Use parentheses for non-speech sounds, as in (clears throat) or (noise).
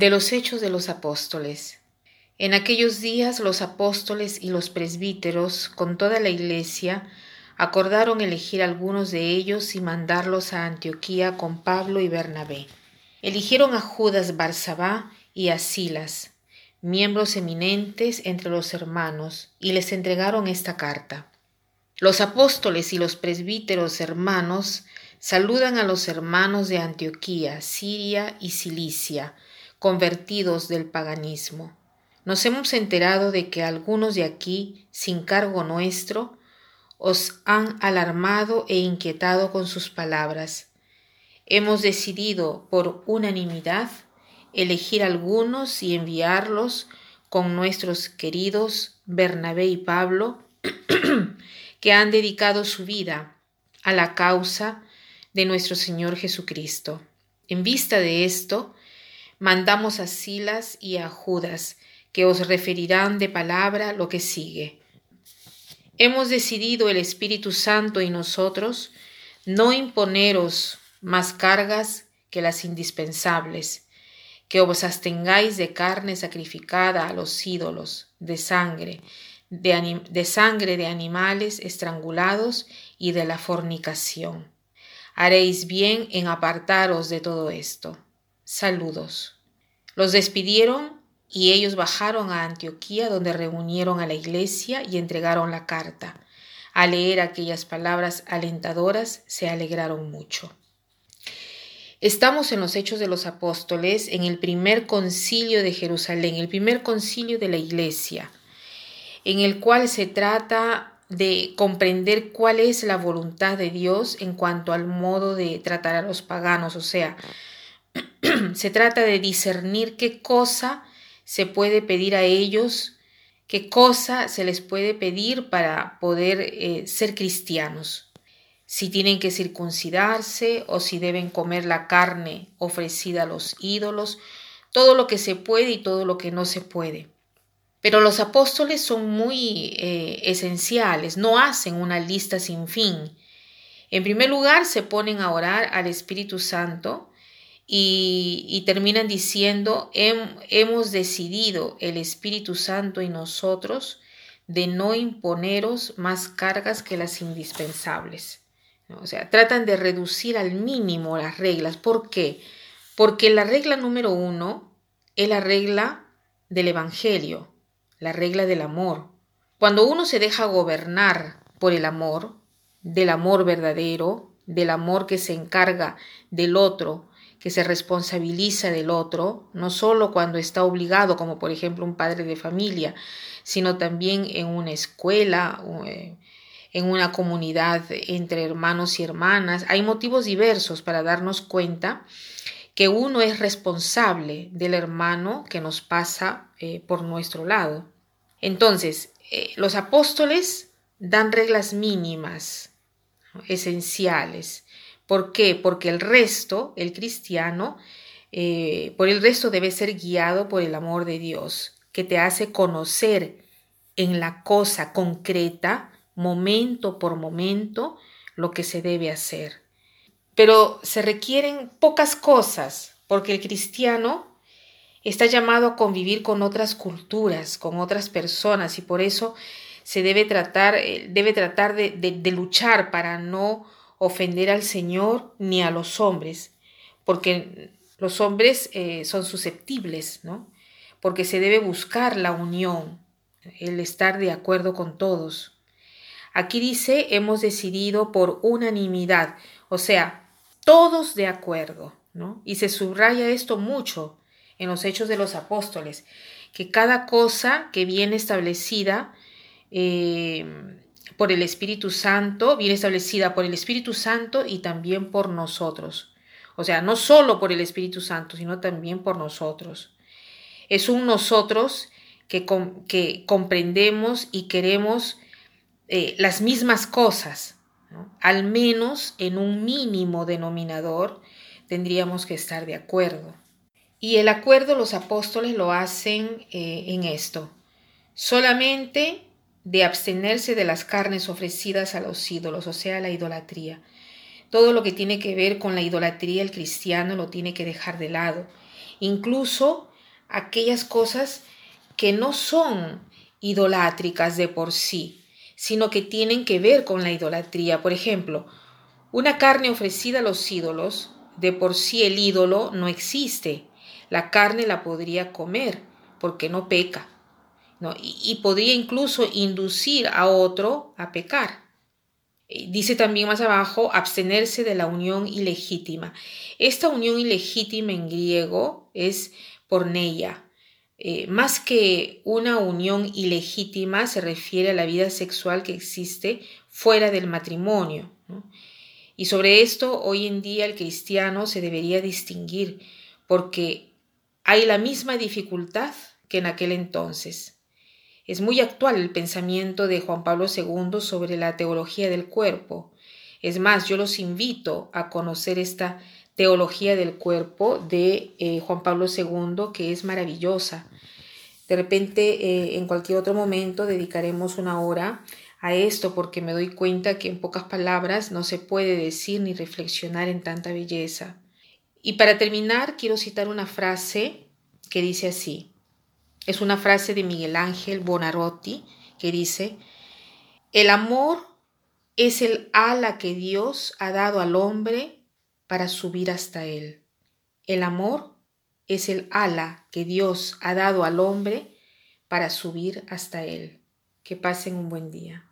De los hechos de los apóstoles. En aquellos días los apóstoles y los presbíteros, con toda la iglesia, acordaron elegir algunos de ellos y mandarlos a Antioquía con Pablo y Bernabé. Eligieron a Judas Barsabá y a Silas, miembros eminentes entre los hermanos, y les entregaron esta carta. Los apóstoles y los presbíteros hermanos saludan a los hermanos de Antioquía, Siria y Cilicia, convertidos del paganismo. Nos hemos enterado de que algunos de aquí, sin cargo nuestro, os han alarmado e inquietado con sus palabras. Hemos decidido por unanimidad elegir algunos y enviarlos con nuestros queridos Bernabé y Pablo, (clears throat) que han dedicado su vida a la causa de nuestro Señor Jesucristo. En vista de esto, mandamos a Silas y a Judas, que os referirán de palabra lo que sigue. Hemos decidido el Espíritu Santo y nosotros no imponeros más cargas que las indispensables, que os abstengáis de carne sacrificada a los ídolos, de sangre, de, de, sangre de animales estrangulados y de la fornicación. Haréis bien en apartaros de todo esto saludos. Los despidieron y ellos bajaron a Antioquía donde reunieron a la iglesia y entregaron la carta. Al leer aquellas palabras alentadoras se alegraron mucho. Estamos en los Hechos de los Apóstoles, en el primer concilio de Jerusalén, el primer concilio de la iglesia, en el cual se trata de comprender cuál es la voluntad de Dios en cuanto al modo de tratar a los paganos, o sea, (clears throat) se trata de discernir qué cosa se puede pedir a ellos, qué cosa se les puede pedir para poder eh, ser cristianos. Si tienen que circuncidarse o si deben comer la carne ofrecida a los ídolos, todo lo que se puede y todo lo que no se puede. Pero los apóstoles son muy eh, esenciales, no hacen una lista sin fin. En primer lugar, se ponen a orar al Espíritu Santo y, terminan diciendo, hemos decidido el Espíritu Santo y nosotros de no imponeros más cargas que las indispensables. O sea, tratan de reducir al mínimo las reglas. ¿Por qué? Porque la regla número uno es la regla del Evangelio, la regla del amor. Cuando uno se deja gobernar por el amor, del amor verdadero, del amor que se encarga del otro, que se responsabiliza del otro, no solo cuando está obligado, como por ejemplo un padre de familia, sino también en una escuela, eh, en una comunidad entre hermanos y hermanas. Hay motivos diversos para darnos cuenta que uno es responsable del hermano que nos pasa eh, por nuestro lado. Entonces, eh, los apóstoles dan reglas mínimas, esenciales, ¿Por qué? Porque el resto, el cristiano, eh, por el resto debe ser guiado por el amor de Dios, que te hace conocer en la cosa concreta, momento por momento, lo que se debe hacer. Pero se requieren pocas cosas, porque el cristiano está llamado a convivir con otras culturas, con otras personas, y por eso se debe tratar, eh, debe tratar de, de luchar para no ofender al Señor ni a los hombres, porque los hombres eh, son susceptibles, ¿no? Porque se debe buscar la unión, el estar de acuerdo con todos. Aquí dice, hemos decidido por unanimidad, o sea, todos de acuerdo, ¿no? Y se subraya esto mucho en los hechos de los apóstoles, que cada cosa que viene establecida eh, por el Espíritu Santo, bien establecida por el Espíritu Santo y también por nosotros. O sea, no solo por el Espíritu Santo, sino también por nosotros. Es un nosotros que, que comprendemos y queremos eh, las mismas cosas. Al menos en un mínimo denominador tendríamos que estar de acuerdo. Y el acuerdo los apóstoles lo hacen eh, en esto. Solamente de abstenerse de las carnes ofrecidas a los ídolos, o sea, la idolatría. Todo lo que tiene que ver con la idolatría el cristiano lo tiene que dejar de lado. Incluso aquellas cosas que no son idolátricas de por sí, sino que tienen que ver con la idolatría. Por ejemplo, una carne ofrecida a los ídolos, de por sí el ídolo no existe. La carne la podría comer porque no peca. Y, podría incluso inducir a otro a pecar. Dice también más abajo, abstenerse de la unión ilegítima. Esta unión ilegítima en griego es porneia. Eh, más que una unión ilegítima se refiere a la vida sexual que existe fuera del matrimonio. Y sobre esto hoy en día el cristiano se debería distinguir porque hay la misma dificultad que en aquel entonces. Es muy actual el pensamiento de Juan Pablo II sobre la teología del cuerpo. Es más, yo los invito a conocer esta teología del cuerpo de eh, Juan Pablo II, que es maravillosa. De repente, eh, en cualquier otro momento, dedicaremos una hora a esto porque me doy cuenta que en pocas palabras no se puede decir ni reflexionar en tanta belleza. Y para terminar, quiero citar una frase que dice así. Es una frase de Miguel Ángel Bonarotti que dice, el amor es el ala que Dios ha dado al hombre para subir hasta él. El amor es el ala que Dios ha dado al hombre para subir hasta él. Que pasen un buen día.